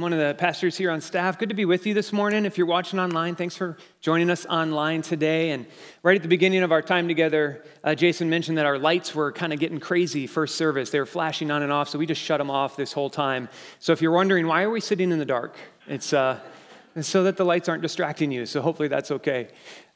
I'm one of the pastors here on staff. Good to be with you this morning. If you're watching online, thanks for joining us online today. And right at the beginning of our time together, uh, Jason mentioned that our lights were kind of getting crazy first service. They were flashing on and off, so we just shut them off this whole time. So if you're wondering, why are we sitting in the dark? It's uh, so that the lights aren't distracting you, so hopefully that's okay.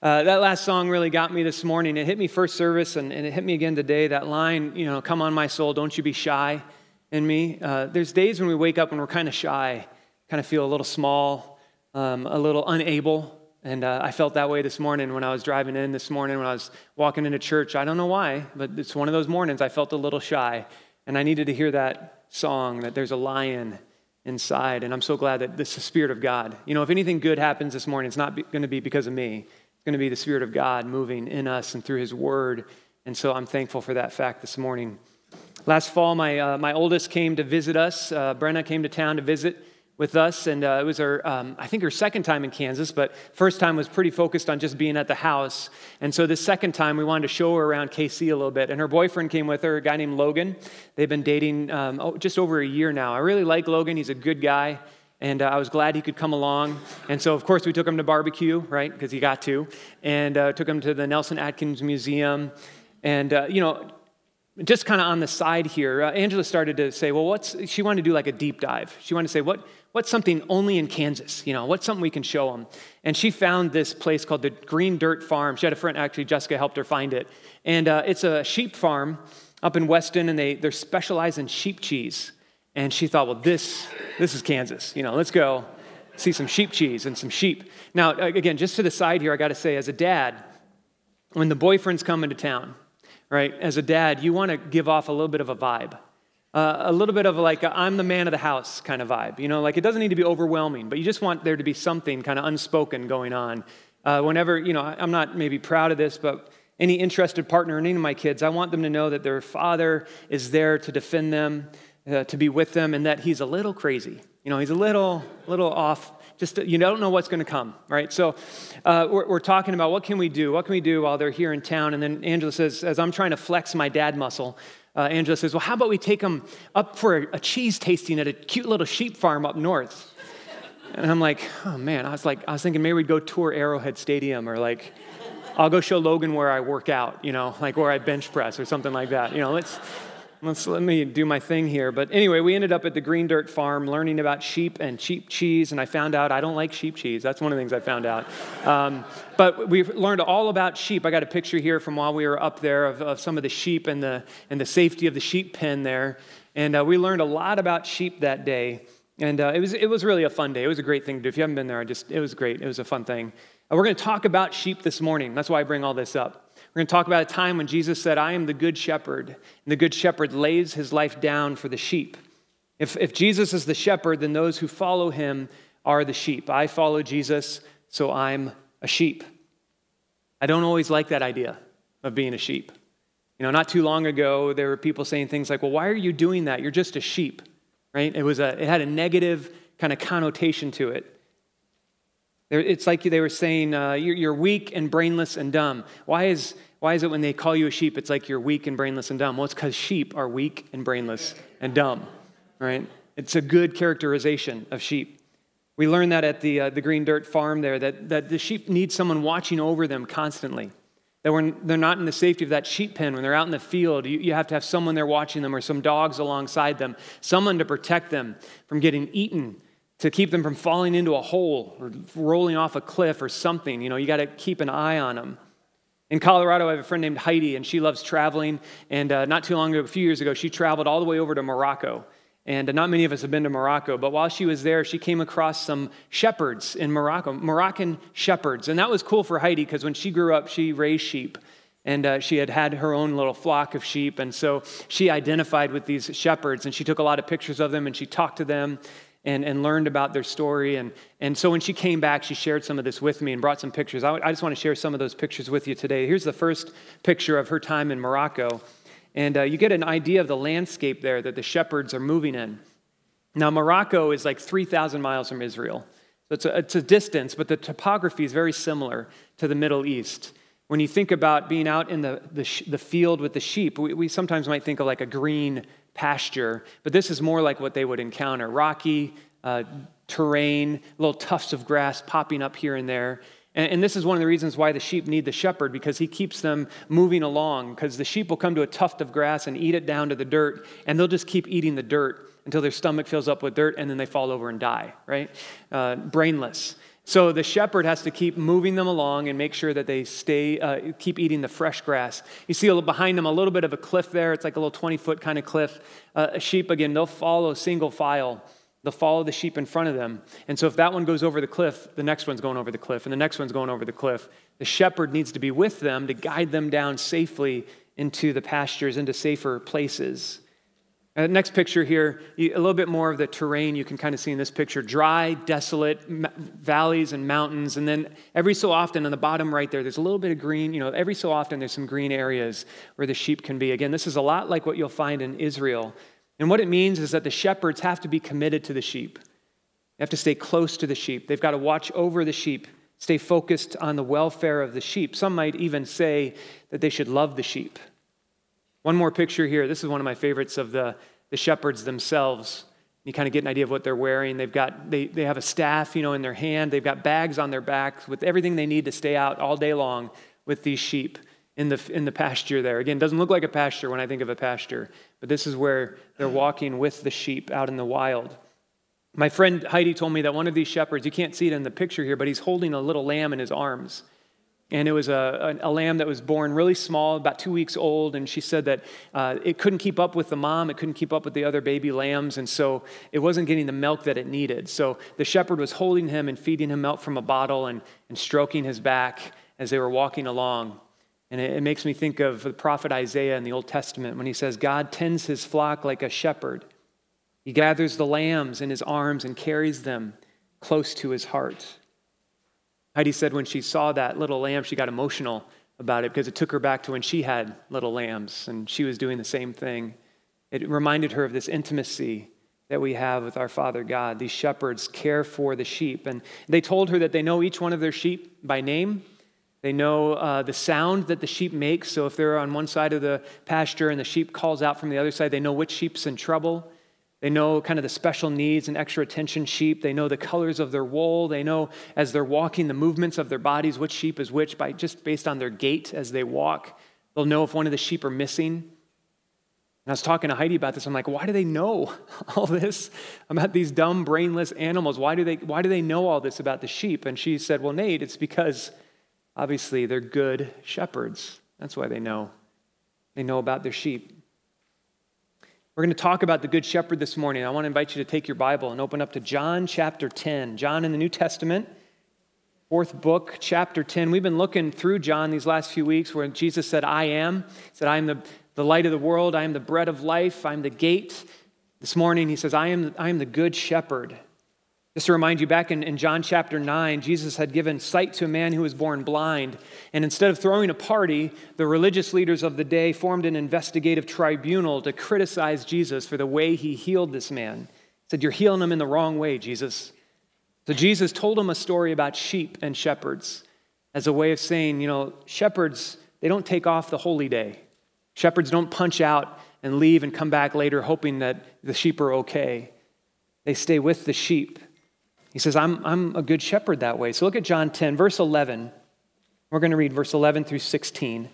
Uh, that last song really got me this morning. It hit me first service, and, and it hit me again today. That line, you know, come on, my soul, don't you be shy in me. Uh, there's days when we wake up and we're kind of shy, kind of feel a little small, um, a little unable. And uh, I felt that way this morning when I was driving in this morning, when I was walking into church. I don't know why, but it's one of those mornings I felt a little shy. And I needed to hear that song that there's a lion inside. And I'm so glad that this is the Spirit of God. You know, if anything good happens this morning, it's not going to be because of me. It's going to be the Spirit of God moving in us and through His Word. And so I'm thankful for that fact this morning. Last fall, my, uh, my oldest came to visit us. Uh, Brenna came to town to visit with us, and uh, it was her, um, I think, her second time in Kansas, but first time was pretty focused on just being at the house. And so this second time, we wanted to show her around KC a little bit. And her boyfriend came with her, a guy named Logan. They've been dating um, oh, just over a year now. I really like Logan, he's a good guy. And uh, I was glad he could come along. And so, of course, we took him to barbecue, right? Because he got to. And uh, took him to the Nelson Atkins Museum. And, uh, you know, just kind of on the side here, uh, Angela started to say, well, what's, she wanted to do like a deep dive. She wanted to say, what, what's something only in Kansas? You know, what's something we can show them? And she found this place called the Green Dirt Farm. She had a friend, actually, Jessica helped her find it. And uh, it's a sheep farm up in Weston, and they, they're specialized in sheep cheese. And she thought, well, this, this is Kansas. You know, let's go see some sheep cheese and some sheep. Now, again, just to the side here, I got to say, as a dad, when the boyfriend's come into town, right? As a dad, you want to give off a little bit of a vibe. Uh, a little bit of like i am the man of the house kind of vibe. You know, like it doesn't need to be overwhelming, but you just want there to be something kind of unspoken going on. Uh, whenever, you know, I'm not maybe proud of this, but any interested partner in any of my kids, I want them to know that their father is there to defend them, uh, to be with them, and that he's a little crazy. You know, he's a little, little off just you don't know what's going to come, right? So uh, we're, we're, talking about what can we do? What can we do while they're here in town? And then Angela says, as I'm trying to flex my dad muscle, uh, Angela says, well, how about we take them up for a, a cheese tasting at a cute little sheep farm up north? And I'm like, oh man, I was like, I was thinking maybe we'd go tour Arrowhead Stadium or like, I'll go show Logan where I work out, you know, like where I bench press or something like that. You know, let's Let's, let me do my thing here. But anyway, we ended up at the Green Dirt Farm learning about sheep and sheep cheese, and I found out I don't like sheep cheese. That's one of the things I found out. Um, but we learned all about sheep. I got a picture here from while we were up there of, of some of the sheep and the, and the safety of the sheep pen there. And uh, we learned a lot about sheep that day. And uh, it, was, it was really a fun day. It was a great thing to do. If you haven't been there, I just, it was great. It was a fun thing. Uh, we're going to talk about sheep this morning. That's why I bring all this up. We're going to talk about a time when Jesus said, I am the good shepherd, and the good shepherd lays his life down for the sheep. If, if Jesus is the shepherd, then those who follow him are the sheep. I follow Jesus, so I'm a sheep. I don't always like that idea of being a sheep. You know, not too long ago, there were people saying things like, well, why are you doing that? You're just a sheep, right? It, was a, it had a negative kind of connotation to it. It's like they were saying, uh, you're weak and brainless and dumb. Why is, why is it when they call you a sheep, it's like you're weak and brainless and dumb? Well, it's because sheep are weak and brainless and dumb, right? It's a good characterization of sheep. We learned that at the, uh, the Green Dirt Farm there, that, that the sheep need someone watching over them constantly. That when they're not in the safety of that sheep pen, when they're out in the field, you, you have to have someone there watching them or some dogs alongside them, someone to protect them from getting eaten to keep them from falling into a hole or rolling off a cliff or something. You know, you got to keep an eye on them. In Colorado, I have a friend named Heidi, and she loves traveling. And uh, not too long ago, a few years ago, she traveled all the way over to Morocco. And uh, not many of us have been to Morocco, but while she was there, she came across some shepherds in Morocco, Moroccan shepherds. And that was cool for Heidi because when she grew up, she raised sheep. And uh, she had had her own little flock of sheep. And so she identified with these shepherds and she took a lot of pictures of them and she talked to them and, and learned about their story. And, and so when she came back, she shared some of this with me and brought some pictures. I, I just want to share some of those pictures with you today. Here's the first picture of her time in Morocco. And uh, you get an idea of the landscape there that the shepherds are moving in. Now, Morocco is like 3,000 miles from Israel. So it's a, it's a distance, but the topography is very similar to the Middle East. When you think about being out in the, the, the field with the sheep, we, we sometimes might think of like a green pasture, but this is more like what they would encounter rocky, uh, terrain, little tufts of grass popping up here and there. And, and this is one of the reasons why the sheep need the shepherd, because he keeps them moving along. Because the sheep will come to a tuft of grass and eat it down to the dirt, and they'll just keep eating the dirt until their stomach fills up with dirt, and then they fall over and die, right? Uh, brainless. So the shepherd has to keep moving them along and make sure that they stay, uh, keep eating the fresh grass. You see behind them a little bit of a cliff there. It's like a little 20 foot kind of cliff. Uh, a sheep, again, they'll follow single file. They'll follow the sheep in front of them. And so if that one goes over the cliff, the next one's going over the cliff, and the next one's going over the cliff. The shepherd needs to be with them to guide them down safely into the pastures, into safer places. Uh, next picture here, you, a little bit more of the terrain you can kind of see in this picture dry, desolate m- valleys and mountains. And then every so often on the bottom right there, there's a little bit of green. You know, every so often there's some green areas where the sheep can be. Again, this is a lot like what you'll find in Israel. And what it means is that the shepherds have to be committed to the sheep. They have to stay close to the sheep. They've got to watch over the sheep, stay focused on the welfare of the sheep. Some might even say that they should love the sheep. One more picture here. This is one of my favorites of the, the shepherds themselves. You kind of get an idea of what they're wearing. They've got, they, they have a staff, you know, in their hand. They've got bags on their backs with everything they need to stay out all day long with these sheep in the, in the pasture there. Again, doesn't look like a pasture when I think of a pasture, but this is where they're walking with the sheep out in the wild. My friend Heidi told me that one of these shepherds, you can't see it in the picture here, but he's holding a little lamb in his arms. And it was a, a, lamb that was born really small, about two weeks old. And she said that uh, it couldn't keep up with the mom, it couldn't keep up with the other baby lambs. And so it wasn't getting the milk that it needed. So the shepherd was holding him and feeding him milk from a bottle and, and stroking his back as they were walking along. And it, it makes me think of the prophet Isaiah in the Old Testament when he says, God tends his flock like a shepherd. He gathers the lambs in his arms and carries them close to his heart. Heidi said when she saw that little lamb, she got emotional about it because it took her back to when she had little lambs and she was doing the same thing. It reminded her of this intimacy that we have with our Father God. These shepherds care for the sheep. And they told her that they know each one of their sheep by name. They know uh, the sound that the sheep makes. So if they're on one side of the pasture and the sheep calls out from the other side, they know which sheep's in trouble. They know kind of the special needs and extra attention sheep. They know the colors of their wool. They know as they're walking the movements of their bodies, which sheep is which, by just based on their gait as they walk. They'll know if one of the sheep are missing. And I was talking to Heidi about this. I'm like, why do they know all this about these dumb, brainless animals? Why do they, why do they know all this about the sheep? And she said, well, Nate, it's because obviously they're good shepherds. That's why they know. They know about their sheep. We're going to talk about the Good Shepherd this morning. I want to invite you to take your Bible and open up to John chapter 10. John in the New Testament, fourth book, chapter 10. We've been looking through John these last few weeks where Jesus said, I am. He said, I am the, the light of the world. I am the bread of life. I am the gate. This morning, he says, I am, I am the Good Shepherd. Just to remind you, back in, in, John chapter 9, Jesus had given sight to a man who was born blind. And instead of throwing a party, the religious leaders of the day formed an investigative tribunal to criticize Jesus for the way he healed this man. He said, You're healing him in the wrong way, Jesus. So Jesus told him a story about sheep and shepherds as a way of saying, you know, shepherds, they don't take off the holy day. Shepherds don't punch out and leave and come back later hoping that the sheep are okay. They stay with the sheep. He says, I'm, I'm a good shepherd that way. So look at John 10, verse 11. We're going to read verse 11 through 16.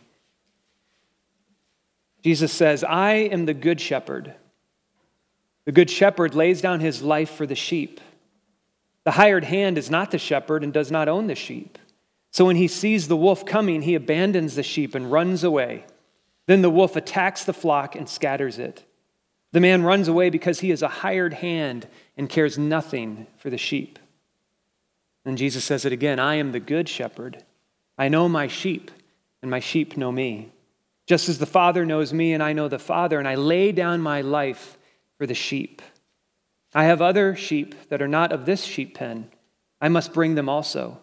Jesus says, I am the good shepherd. The good shepherd lays down his life for the sheep. The hired hand is not the shepherd and does not own the sheep. So when he sees the wolf coming, he abandons the sheep and runs away. Then the wolf attacks the flock and scatters it. The man runs away because he is a hired hand and cares nothing for the sheep. And Jesus says it again I am the good shepherd. I know my sheep, and my sheep know me. Just as the Father knows me, and I know the Father, and I lay down my life for the sheep. I have other sheep that are not of this sheep pen. I must bring them also.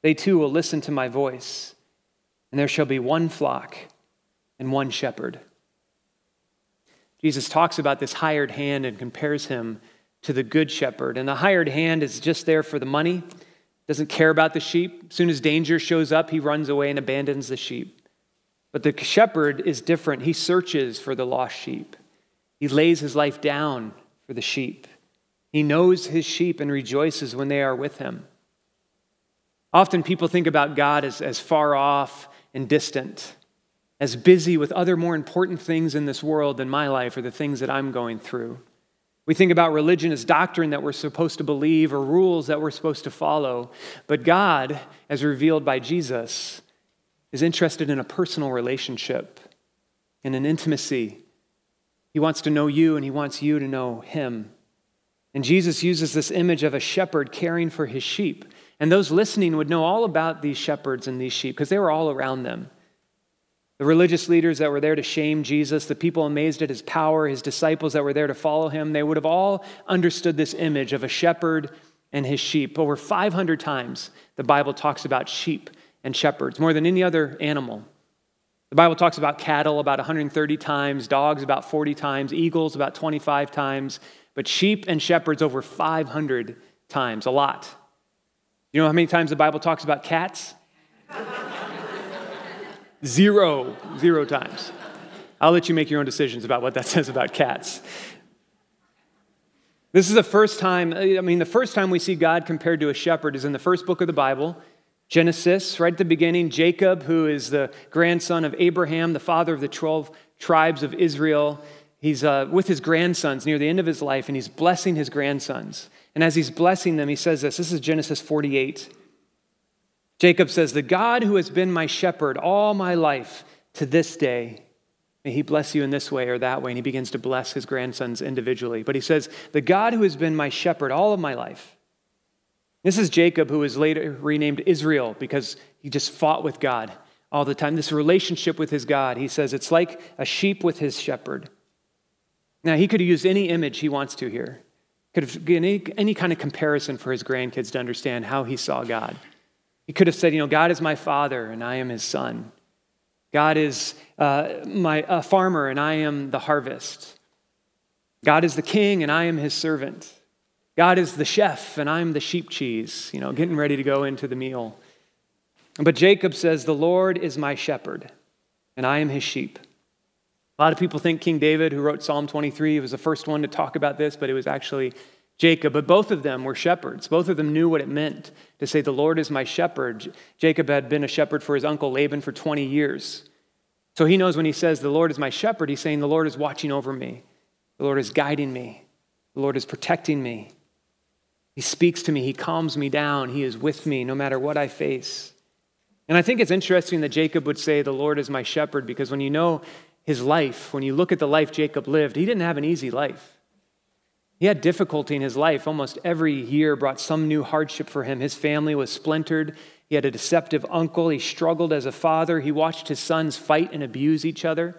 They too will listen to my voice, and there shall be one flock and one shepherd. Jesus talks about this hired hand and compares him to the good shepherd. And the hired hand is just there for the money, doesn't care about the sheep. As soon as danger shows up, he runs away and abandons the sheep. But the shepherd is different. He searches for the lost sheep, he lays his life down for the sheep. He knows his sheep and rejoices when they are with him. Often people think about God as, as far off and distant, as busy with other more important things in this world than my life or the things that I'm going through. We think about religion as doctrine that we're supposed to believe or rules that we're supposed to follow. But God, as revealed by Jesus, is interested in a personal relationship, in an intimacy. He wants to know you and he wants you to know him. And Jesus uses this image of a shepherd caring for his sheep. And those listening would know all about these shepherds and these sheep because they were all around them. The religious leaders that were there to shame Jesus, the people amazed at his power, his disciples that were there to follow him, they would have all understood this image of a shepherd and his sheep. Over 500 times, the Bible talks about sheep and shepherds, more than any other animal. The Bible talks about cattle about 130 times, dogs about 40 times, eagles about 25 times, but sheep and shepherds over 500 times, a lot. You know how many times the Bible talks about cats? Zero, zero times. I'll let you make your own decisions about what that says about cats. This is the first time, I mean, the first time we see God compared to a shepherd is in the first book of the Bible, Genesis, right at the beginning. Jacob, who is the grandson of Abraham, the father of the 12 tribes of Israel, he's uh, with his grandsons near the end of his life, and he's blessing his grandsons. And as he's blessing them, he says this this is Genesis 48. Jacob says, The God who has been my shepherd all my life to this day, may he bless you in this way or that way. And he begins to bless his grandsons individually. But he says, The God who has been my shepherd all of my life. This is Jacob, who was later renamed Israel because he just fought with God all the time. This relationship with his God, he says, it's like a sheep with his shepherd. Now, he could have used any image he wants to here. Could have any, any kind of comparison for his grandkids to understand how he saw God. He could have said, you know, God is my father and I am his son. God is uh, my farmer and I am the harvest. God is the king and I am his servant. God is the chef and I'm the sheep cheese, you know, getting ready to go into the meal. But Jacob says, The Lord is my shepherd and I am his sheep. A lot of people think King David, who wrote Psalm 23, was the first one to talk about this, but it was actually Jacob. But both of them were shepherds. Both of them knew what it meant to say, The Lord is my shepherd. Jacob had been a shepherd for his uncle Laban for 20 years. So he knows when he says, The Lord is my shepherd, he's saying, The Lord is watching over me. The Lord is guiding me. The Lord is protecting me. He speaks to me. He calms me down. He is with me no matter what I face. And I think it's interesting that Jacob would say, The Lord is my shepherd, because when you know his life, when you look at the life Jacob lived, he didn't have an easy life. He had difficulty in his life. Almost every year brought some new hardship for him. His family was splintered. He had a deceptive uncle. He struggled as a father. He watched his sons fight and abuse each other.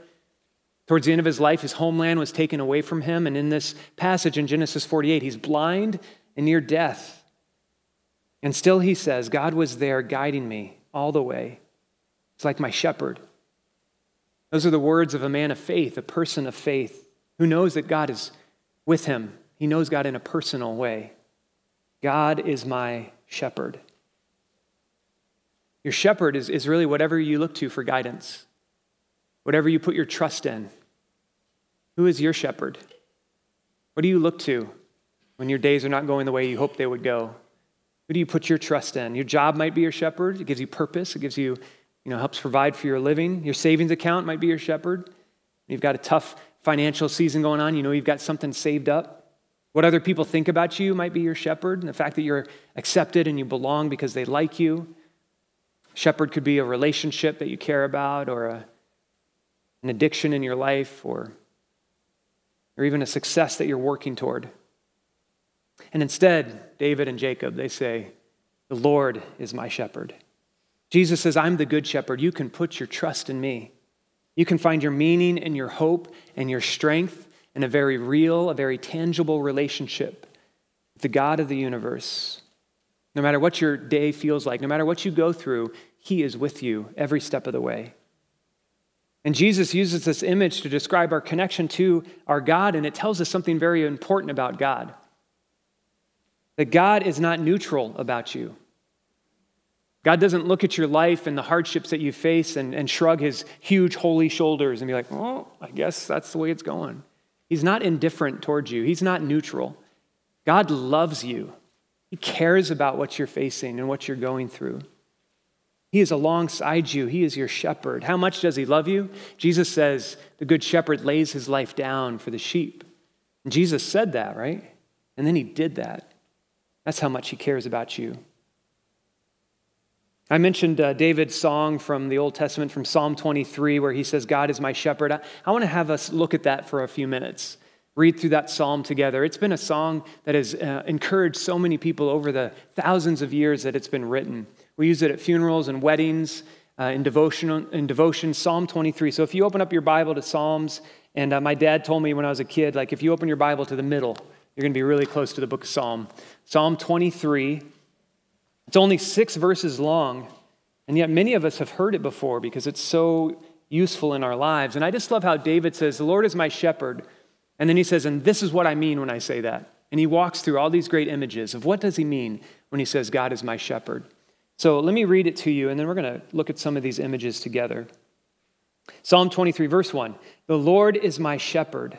Towards the end of his life, his homeland was taken away from him. And in this passage in Genesis 48, he's blind and near death. And still he says, God was there guiding me all the way. It's like my shepherd. Those are the words of a man of faith, a person of faith, who knows that God is with him. He knows God in a personal way. God is my shepherd. Your shepherd is, is really whatever you look to for guidance, whatever you put your trust in. Who is your shepherd? What do you look to when your days are not going the way you hoped they would go? Who do you put your trust in? Your job might be your shepherd. It gives you purpose. It gives you you know, helps provide for your living. Your savings account might be your shepherd. You've got a tough financial season going on. You know you've got something saved up. What other people think about you might be your shepherd, and the fact that you're accepted and you belong because they like you. Shepherd could be a relationship that you care about, or a, an addiction in your life, or, or even a success that you're working toward. And instead, David and Jacob, they say, The Lord is my shepherd. Jesus says, I'm the good shepherd. You can put your trust in me. You can find your meaning and your hope and your strength in a very real, a very tangible relationship with the God of the universe. No matter what your day feels like, no matter what you go through, He is with you every step of the way. And Jesus uses this image to describe our connection to our God, and it tells us something very important about God that God is not neutral about you. God doesn't look at your life and the hardships that you face and, and shrug his huge holy shoulders and be like, oh, I guess that's the way it's going. He's not indifferent towards you, he's not neutral. God loves you. He cares about what you're facing and what you're going through. He is alongside you. He is your shepherd. How much does he love you? Jesus says the good shepherd lays his life down for the sheep. And Jesus said that, right? And then he did that. That's how much he cares about you. I mentioned uh, David's song from the Old Testament, from Psalm 23, where he says, God is my shepherd. I, I want to have us look at that for a few minutes, read through that psalm together. It's been a song that has uh, encouraged so many people over the thousands of years that it's been written. We use it at funerals and weddings, uh, in, devotion, in devotion, Psalm 23. So if you open up your Bible to Psalms, and uh, my dad told me when I was a kid, like if you open your Bible to the middle, you're going to be really close to the book of Psalm. Psalm 23. It's only six verses long, and yet many of us have heard it before because it's so useful in our lives. And I just love how David says, The Lord is my shepherd. And then he says, And this is what I mean when I say that. And he walks through all these great images of what does he mean when he says, God is my shepherd. So let me read it to you, and then we're going to look at some of these images together. Psalm 23, verse 1 The Lord is my shepherd,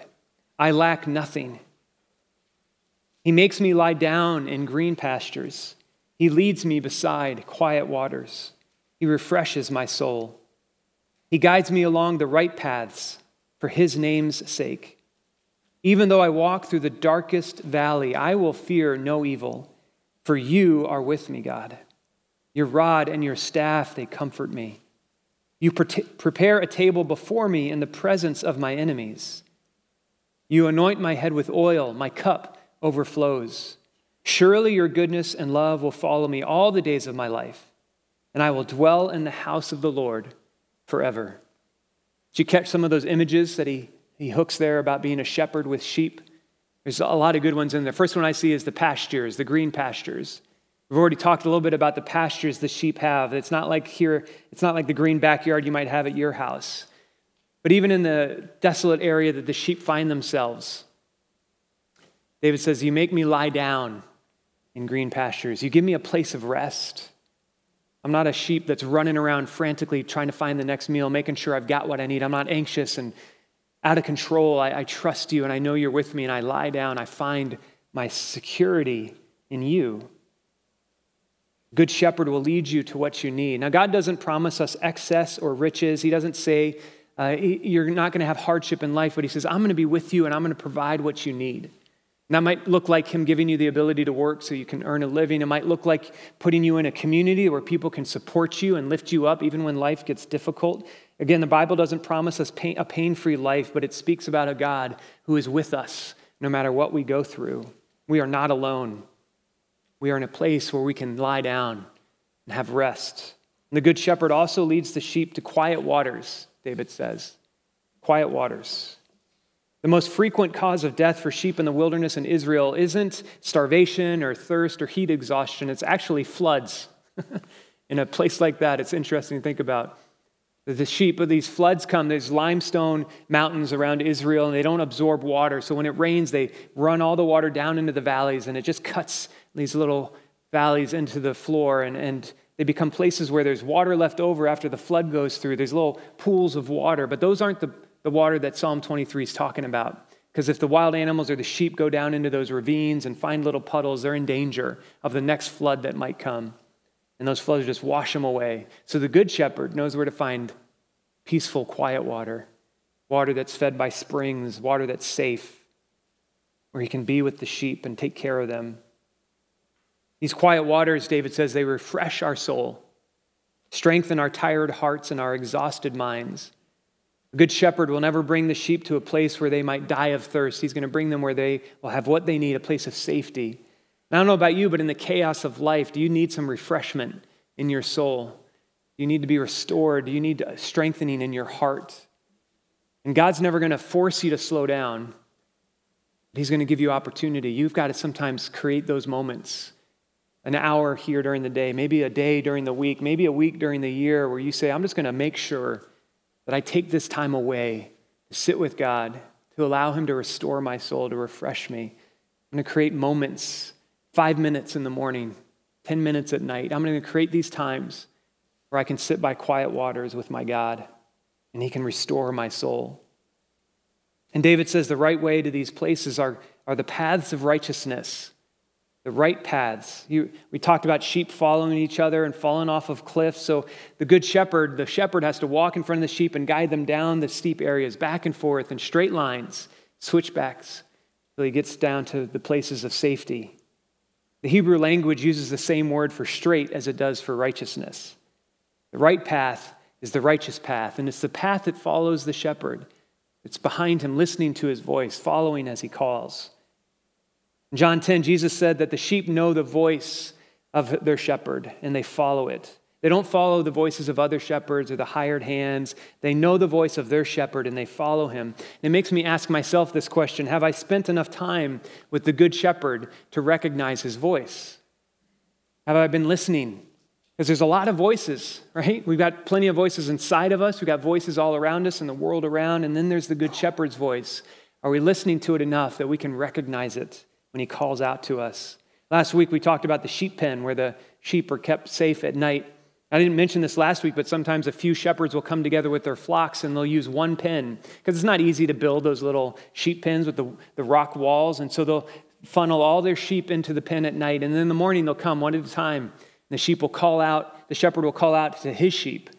I lack nothing. He makes me lie down in green pastures. He leads me beside quiet waters. He refreshes my soul. He guides me along the right paths for his name's sake. Even though I walk through the darkest valley, I will fear no evil, for you are with me, God. Your rod and your staff, they comfort me. You pre- prepare a table before me in the presence of my enemies. You anoint my head with oil, my cup overflows. Surely your goodness and love will follow me all the days of my life, and I will dwell in the house of the Lord forever. Did you catch some of those images that he, he hooks there about being a shepherd with sheep? There's a lot of good ones in there. First one I see is the pastures, the green pastures. We've already talked a little bit about the pastures the sheep have. It's not like here, it's not like the green backyard you might have at your house. But even in the desolate area that the sheep find themselves, David says, You make me lie down in green pastures. You give me a place of rest. I'm not a sheep that's running around frantically trying to find the next meal, making sure I've got what I need. I'm not anxious and out of control. I, I trust you and I know you're with me and I lie down. I find my security in you. Good shepherd will lead you to what you need. Now, God doesn't promise us excess or riches. He doesn't say uh, you're not going to have hardship in life, but He says, I'm going to be with you and I'm going to provide what you need. That might look like Him giving you the ability to work so you can earn a living. It might look like putting you in a community where people can support you and lift you up even when life gets difficult. Again, the Bible doesn't promise us pain, a pain free life, but it speaks about a God who is with us no matter what we go through. We are not alone. We are in a place where we can lie down and have rest. And the Good Shepherd also leads the sheep to quiet waters, David says. Quiet waters. The most frequent cause of death for sheep in the wilderness in Israel isn't starvation or thirst or heat exhaustion, it's actually floods. in a place like that, it's interesting to think about. The sheep, of these floods come, there's limestone mountains around Israel, and they don't absorb water. So when it rains, they run all the water down into the valleys, and it just cuts these little valleys into the floor, and, and they become places where there's water left over after the flood goes through. There's little pools of water, but those aren't the the water that Psalm 23 is talking about. Because if the wild animals or the sheep go down into those ravines and find little puddles, they're in danger of the next flood that might come. And those floods just wash them away. So the good shepherd knows where to find peaceful, quiet water, water that's fed by springs, water that's safe, where he can be with the sheep and take care of them. These quiet waters, David says, they refresh our soul, strengthen our tired hearts and our exhausted minds. A good shepherd will never bring the sheep to a place where they might die of thirst. He's going to bring them where they will have what they need, a place of safety. And I don't know about you, but in the chaos of life, do you need some refreshment in your soul? Do you need to be restored? You need strengthening in your heart? And God's never going to force you to slow down. He's going to give you opportunity. You've got to sometimes create those moments. An hour here during the day, maybe a day during the week, maybe a week during the year where you say, I'm just going to make sure that I take this time away to sit with God, to allow Him to restore my soul, to refresh me. I'm going to create moments, five minutes in the morning, 10 minutes at night. I'm going to create these times where I can sit by quiet waters with my God and He can restore my soul. And David says the right way to these places are, are the paths of righteousness the right paths. You, we talked about sheep following each other and falling off of cliffs. So the good shepherd, the shepherd has to walk in front of the sheep and guide them down the steep areas, back and forth in straight lines, switchbacks, till he gets down to the places of safety. The Hebrew language uses the same word for straight as it does for righteousness. The right path is the righteous path, and it's the path that follows the shepherd. It's behind him, listening to his voice, following as he calls. In John 10, Jesus said that the sheep know the voice of their shepherd and they follow it. They don't follow the voices of other shepherds or the hired hands. They know the voice of their shepherd and they follow him. It makes me ask myself this question Have I spent enough time with the good shepherd to recognize his voice? Have I been listening? Because there's a lot of voices, right? We've got plenty of voices inside of us, we've got voices all around us and the world around, and then there's the good shepherd's voice. Are we listening to it enough that we can recognize it? When he calls out to us. Last week we talked about the sheep pen where the sheep are kept safe at night. I didn't mention this last week, but sometimes a few shepherds will come together with their flocks and they'll use one pen because it's not easy to build those little sheep pens with the, the rock walls. And so they'll funnel all their sheep into the pen at night. And then in the morning they'll come one at a time. And the sheep will call out, the shepherd will call out to his sheep.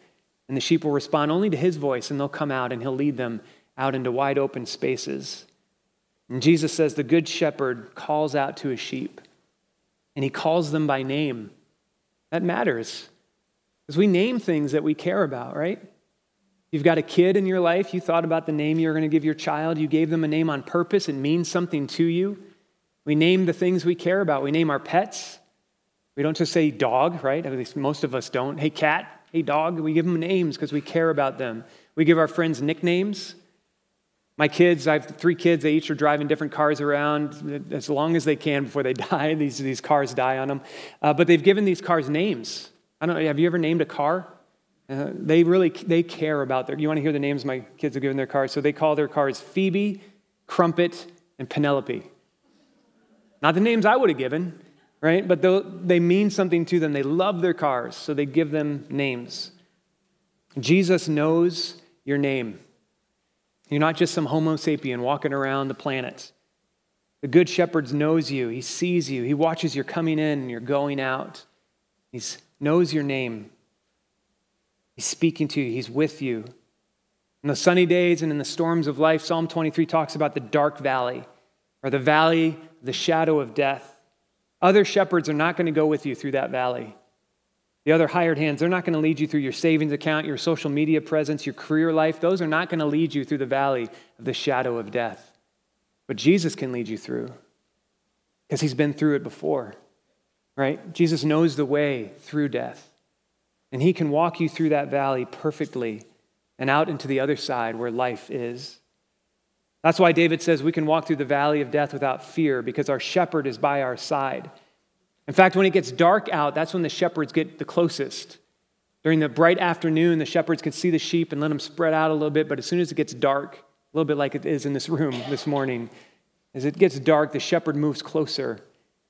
And the sheep will respond only to his voice and they'll come out and he'll lead them out into wide open spaces. And Jesus says the good shepherd calls out to his sheep and he calls them by name. That matters because we name things that we care about, right? You've got a kid in your life, you thought about the name you're going to give your child, you gave them a name on purpose, it means something to you. We name the things we care about. We name our pets. We don't just say dog, right? At least most of us don't. Hey, cat. Hey, dog. We give them names because we care about them. We give our friends nicknames. My kids, I have three kids, they each are driving different cars around as long as they can before they die. These, these cars die on them. Uh, but they've given these cars names. I don't know, have you ever named a car? Uh, they really they care about their. You want to hear the names my kids have given their cars? So they call their cars Phoebe, Crumpet, and Penelope. Not the names I would have given, right? But they mean something to them. They love their cars, so they give them names. Jesus knows your name. You're not just some Homo sapien walking around the planet. The Good Shepherd knows you, He sees you, He watches your coming in and your going out. He knows your name. He's speaking to you, He's with you. In the sunny days and in the storms of life, Psalm 23 talks about the dark valley or the valley, the shadow of death. Other shepherds are not going to go with you through that valley. The other hired hands, they're not going to lead you through your savings account, your social media presence, your career life. Those are not going to lead you through the valley of the shadow of death. But Jesus can lead you through because he's been through it before, right? Jesus knows the way through death. And he can walk you through that valley perfectly and out into the other side where life is. That's why David says we can walk through the valley of death without fear because our shepherd is by our side. In fact, when it gets dark out, that's when the shepherds get the closest. During the bright afternoon, the shepherds can see the sheep and let them spread out a little bit, but as soon as it gets dark, a little bit like it is in this room this morning, as it gets dark, the shepherd moves closer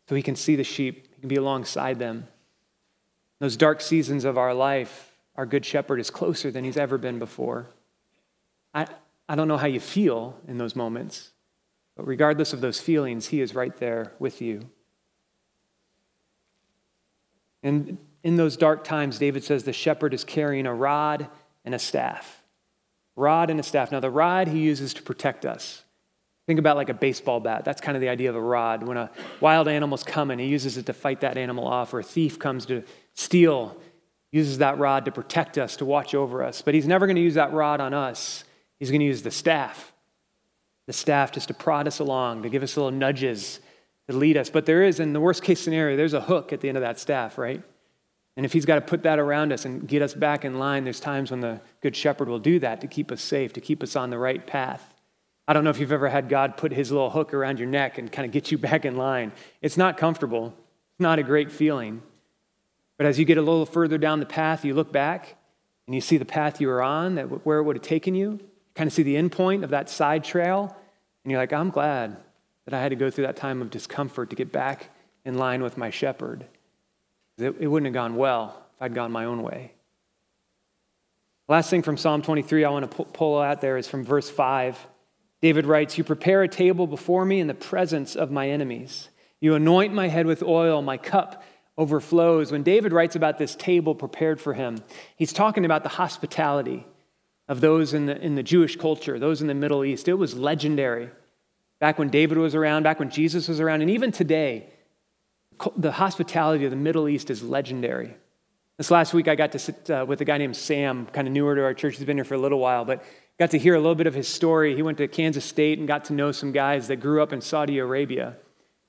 so he can see the sheep, he can be alongside them. Those dark seasons of our life, our good shepherd is closer than he's ever been before. I, I don't know how you feel in those moments, but regardless of those feelings, he is right there with you. And in those dark times, David says the shepherd is carrying a rod and a staff. Rod and a staff. Now, the rod he uses to protect us. Think about like a baseball bat. That's kind of the idea of a rod. When a wild animal's coming, he uses it to fight that animal off, or a thief comes to steal, uses that rod to protect us, to watch over us. But he's never going to use that rod on us. He's going to use the staff. The staff just to prod us along, to give us little nudges to lead us. But there is, in the worst case scenario, there's a hook at the end of that staff, right? And if he's got to put that around us and get us back in line, there's times when the good shepherd will do that to keep us safe, to keep us on the right path. I don't know if you've ever had God put his little hook around your neck and kind of get you back in line. It's not comfortable, it's not a great feeling. But as you get a little further down the path, you look back and you see the path you were on, that where it would have taken you, you kind of see the end point of that side trail, and you're like, I'm glad that I had to go through that time of discomfort to get back in line with my shepherd. It, it wouldn't have gone well if I'd gone my own way. Last thing from Psalm 23 I want to pull out there is from verse 5. David writes, You prepare a table before me in the presence of my enemies. You anoint my head with oil, my cup overflows. When David writes about this table prepared for him, he's talking about the hospitality of those in the, in the Jewish culture, those in the Middle East. It was legendary. Back when David was around, back when Jesus was around, and even today, the hospitality of the Middle East is legendary. This last week, I got to sit uh, with a guy named Sam, kind of newer to our church. He's been here for a little while, but got to hear a little bit of his story. He went to Kansas State and got to know some guys that grew up in Saudi Arabia.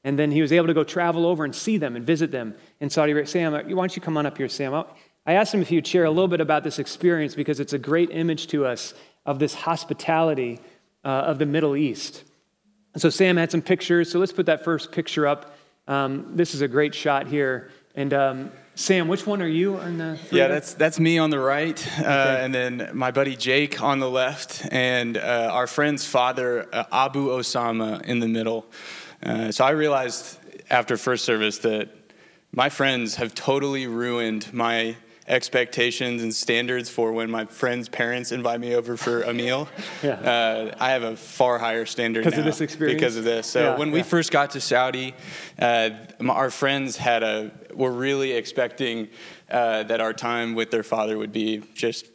And then he was able to go travel over and see them and visit them in Saudi Arabia. Sam, why don't you come on up here, Sam? I asked him if he would share a little bit about this experience because it's a great image to us of this hospitality uh, of the Middle East. And so Sam had some pictures. So let's put that first picture up. Um, this is a great shot here. And um, Sam, which one are you on the? Yeah, that's that's me on the right, uh, okay. and then my buddy Jake on the left, and uh, our friend's father uh, Abu Osama in the middle. Uh, so I realized after first service that my friends have totally ruined my expectations and standards for when my friends' parents invite me over for a meal. yeah. Uh, I have a far higher standard because of this experience. Because of this. So yeah, when we first got to Saudi, uh, our friends had a were really expecting uh, that our time with their father would be just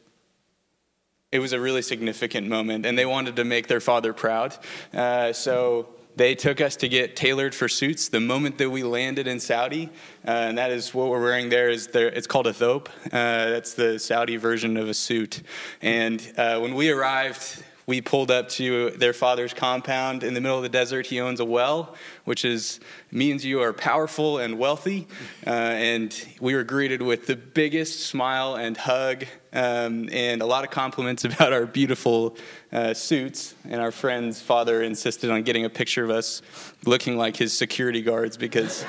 it was a really significant moment, and they wanted to make their father proud. Uh, so they took us to get tailored for suits the moment that we landed in Saudi, uh, and that is what we're wearing there. Is there? It's called a thobe. Uh, that's the Saudi version of a suit. And uh, when we arrived, we pulled up to their father's compound in the middle of the desert. He owns a well, which is means you are powerful and wealthy. Uh, and we were greeted with the biggest smile and hug, um, and a lot of compliments about our beautiful uh, suits. And our friend's father insisted on getting a picture of us looking like his security guards because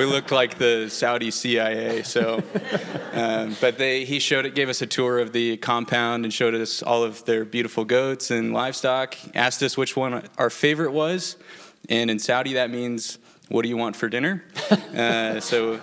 we looked like the Saudi CIA. So, um, but they he showed it, gave us a tour of the compound and showed us all of their beautiful goats and livestock. Asked us which one our favorite was, and in Saudi that means what do you want for dinner? Uh, so,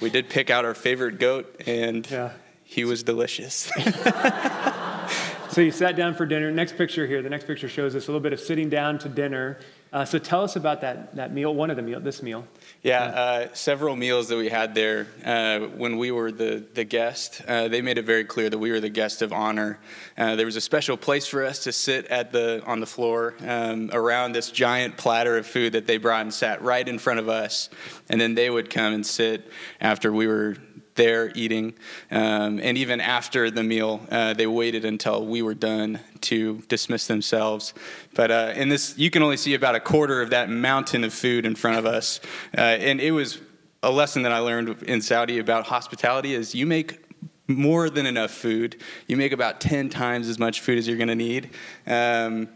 we did pick out our favorite goat, and yeah. he was delicious. so you sat down for dinner. Next picture here. The next picture shows us a little bit of sitting down to dinner. Uh, so tell us about that, that meal, one of the meal, this meal. Yeah, uh, several meals that we had there uh, when we were the, the guest, uh, they made it very clear that we were the guest of honor. Uh, there was a special place for us to sit at the, on the floor um, around this giant platter of food that they brought and sat right in front of us. And then they would come and sit after we were there eating. Um, and even after the meal, uh, they waited until we were done to dismiss themselves. But uh, in this, you can only see about a quarter of that mountain of food in front of us. Uh, and it was a lesson that I learned in Saudi about hospitality is you make more than enough food. You make about 10 times as much food as you're going to need. Um,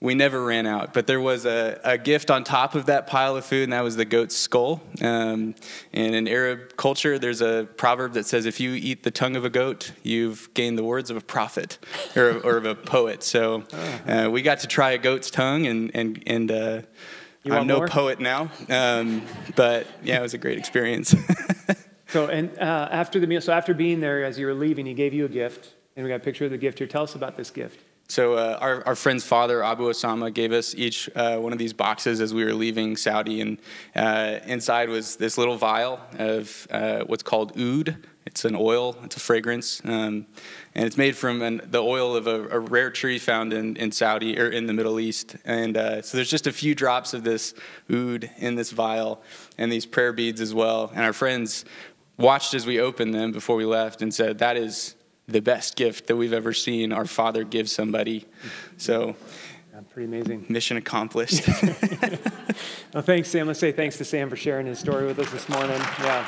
we never ran out. But there was a, a gift on top of that pile of food, and that was the goat's skull. Um, and in Arab culture, there's a proverb that says, if you eat the tongue of a goat, you've gained the words of a prophet or, or of a poet. So uh, we got to try a goat's tongue, and, and, and uh, I'm no more? poet now. Um, but yeah, it was a great experience. so, and uh, after the meal, so after being there, as you were leaving, he gave you a gift. And we got a picture of the gift here. Tell us about this gift. So uh, our, our friend's father, Abu Osama, gave us each uh, one of these boxes as we were leaving Saudi, and uh, inside was this little vial of uh, what's called oud. It's an oil. It's a fragrance, um, and it's made from an, the oil of a, a, rare tree found in, in Saudi or in the Middle East. And uh, so there's just a few drops of this oud in this vial, and these prayer beads as well. And our friends watched as we opened them before we left, and said, "That is." The best gift that we've ever seen our Father give somebody. So, yeah, pretty amazing. Mission accomplished. well, thanks, Sam. Let's say thanks to Sam for sharing his story with us this morning. Yeah.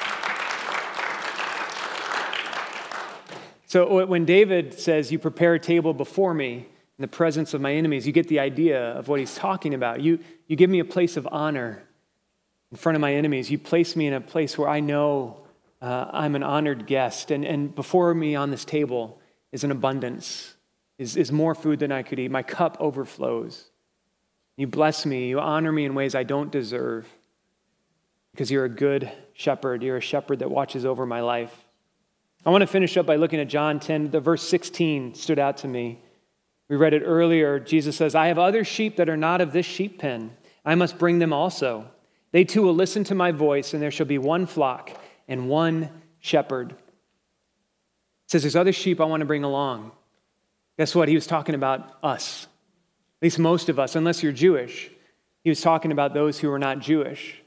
So, when David says, You prepare a table before me in the presence of my enemies, you get the idea of what he's talking about. You, you give me a place of honor in front of my enemies. You place me in a place where I know uh, I'm an honored guest, and, and before me on this table is an abundance, is, is more food than I could eat. My cup overflows. You bless me, you honor me in ways I don't deserve because you're a good shepherd. You're a shepherd that watches over my life. I want to finish up by looking at John 10. The verse 16 stood out to me. We read it earlier. Jesus says, I have other sheep that are not of this sheep pen. I must bring them also They too will listen to my voice, and there shall be one flock and one shepherd. It says, There's other sheep I want to bring along. Guess what? He was talking about us, at least most of us, unless you're Jewish. He was talking about those who are not Jewish.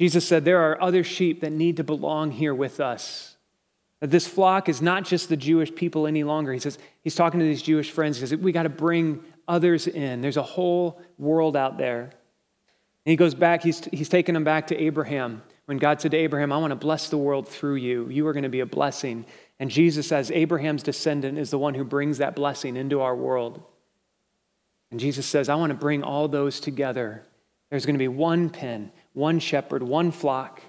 Jesus said, There are other sheep that need to belong here with us. That this flock is not just the Jewish people any longer. He says, He's talking to these Jewish friends. He says, We got to bring others in. There's a whole world out there. And he goes back, he's, he's taken them back to Abraham. When God said to Abraham, I want to bless the world through you, you are going to be a blessing. And Jesus, as Abraham's descendant, is the one who brings that blessing into our world. And Jesus says, I want to bring all those together. There's going to be one pen, one shepherd, one flock.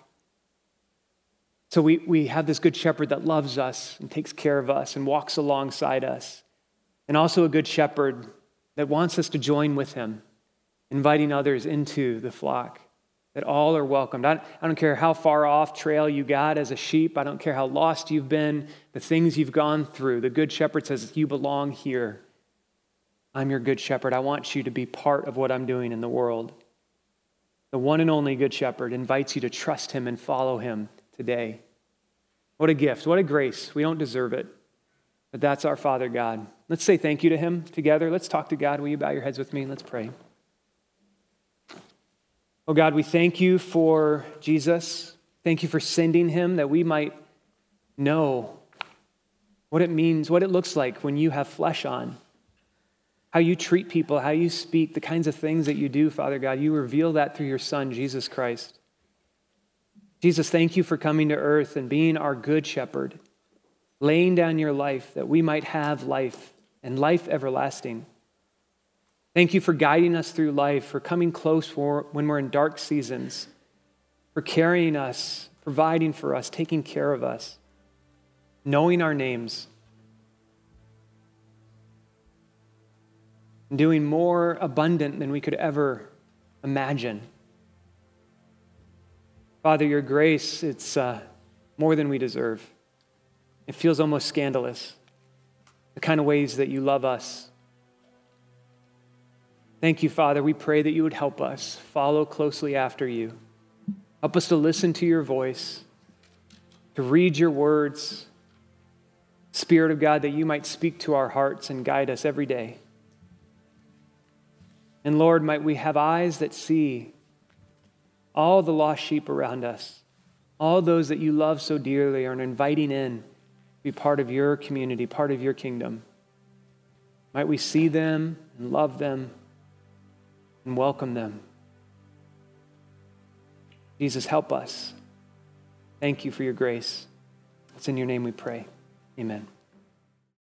So we, we have this good shepherd that loves us and takes care of us and walks alongside us. And also a good shepherd that wants us to join with him, inviting others into the flock, that all are welcomed. I, I don't care how far off trail you got as a sheep, I don't care how lost you've been, the things you've gone through. The good shepherd says, You belong here. I'm your good shepherd. I want you to be part of what I'm doing in the world. The one and only good shepherd invites you to trust him and follow him today. What a gift. What a grace. We don't deserve it. But that's our Father God. Let's say thank you to Him together. Let's talk to God. Will you bow your heads with me? Let's pray. Oh God, we thank you for Jesus. Thank you for sending Him that we might know what it means, what it looks like when you have flesh on, how you treat people, how you speak, the kinds of things that you do, Father God. You reveal that through your Son, Jesus Christ. Jesus, thank you for coming to earth and being our good shepherd laying down your life that we might have life and life everlasting. Thank you for guiding us through life, for coming close for when we're in dark seasons, for carrying us, providing for us, taking care of us, knowing our names, and doing more abundant than we could ever imagine. Father, your grace, it's uh, more than we deserve. It feels almost scandalous, the kind of ways that you love us. Thank you, Father. We pray that you would help us follow closely after you. Help us to listen to your voice, to read your words. Spirit of God, that you might speak to our hearts and guide us every day. And Lord, might we have eyes that see all the lost sheep around us, all those that you love so dearly are inviting in be part of your community, part of your kingdom. Might we see them and love them and welcome them. Jesus, help us. Thank you for your grace. It's in your name we pray. Amen.